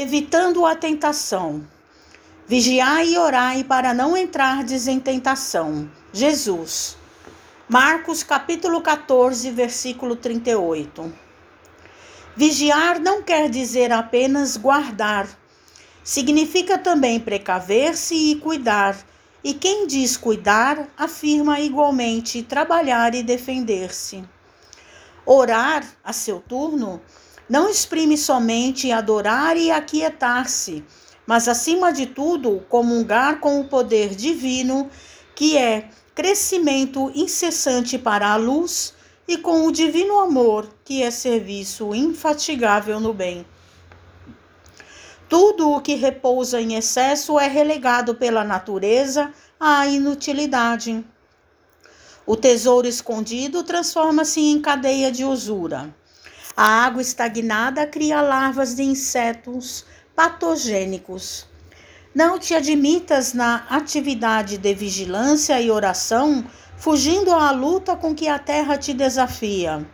evitando a tentação. Vigiai e orai para não entrardes em tentação. Jesus. Marcos capítulo 14, versículo 38. Vigiar não quer dizer apenas guardar. Significa também precaver-se e cuidar. E quem diz cuidar, afirma igualmente trabalhar e defender-se. Orar, a seu turno, não exprime somente adorar e aquietar-se, mas, acima de tudo, comungar com o poder divino, que é crescimento incessante para a luz, e com o divino amor, que é serviço infatigável no bem. Tudo o que repousa em excesso é relegado pela natureza à inutilidade. O tesouro escondido transforma-se em cadeia de usura. A água estagnada cria larvas de insetos patogênicos. Não te admitas na atividade de vigilância e oração, fugindo à luta com que a terra te desafia.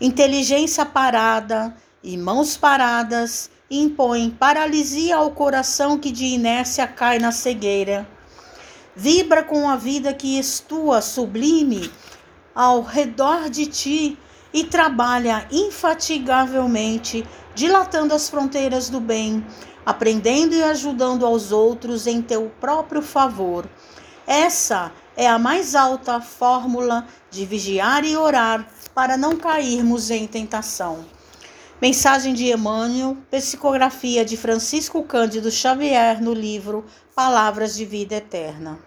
Inteligência parada e mãos paradas impõem paralisia ao coração que de inércia cai na cegueira. Vibra com a vida que estua sublime ao redor de ti e trabalha infatigavelmente, dilatando as fronteiras do bem, aprendendo e ajudando aos outros em teu próprio favor. Essa é a mais alta fórmula de vigiar e orar para não cairmos em tentação. Mensagem de Emmanuel, psicografia de Francisco Cândido Xavier no livro Palavras de Vida Eterna.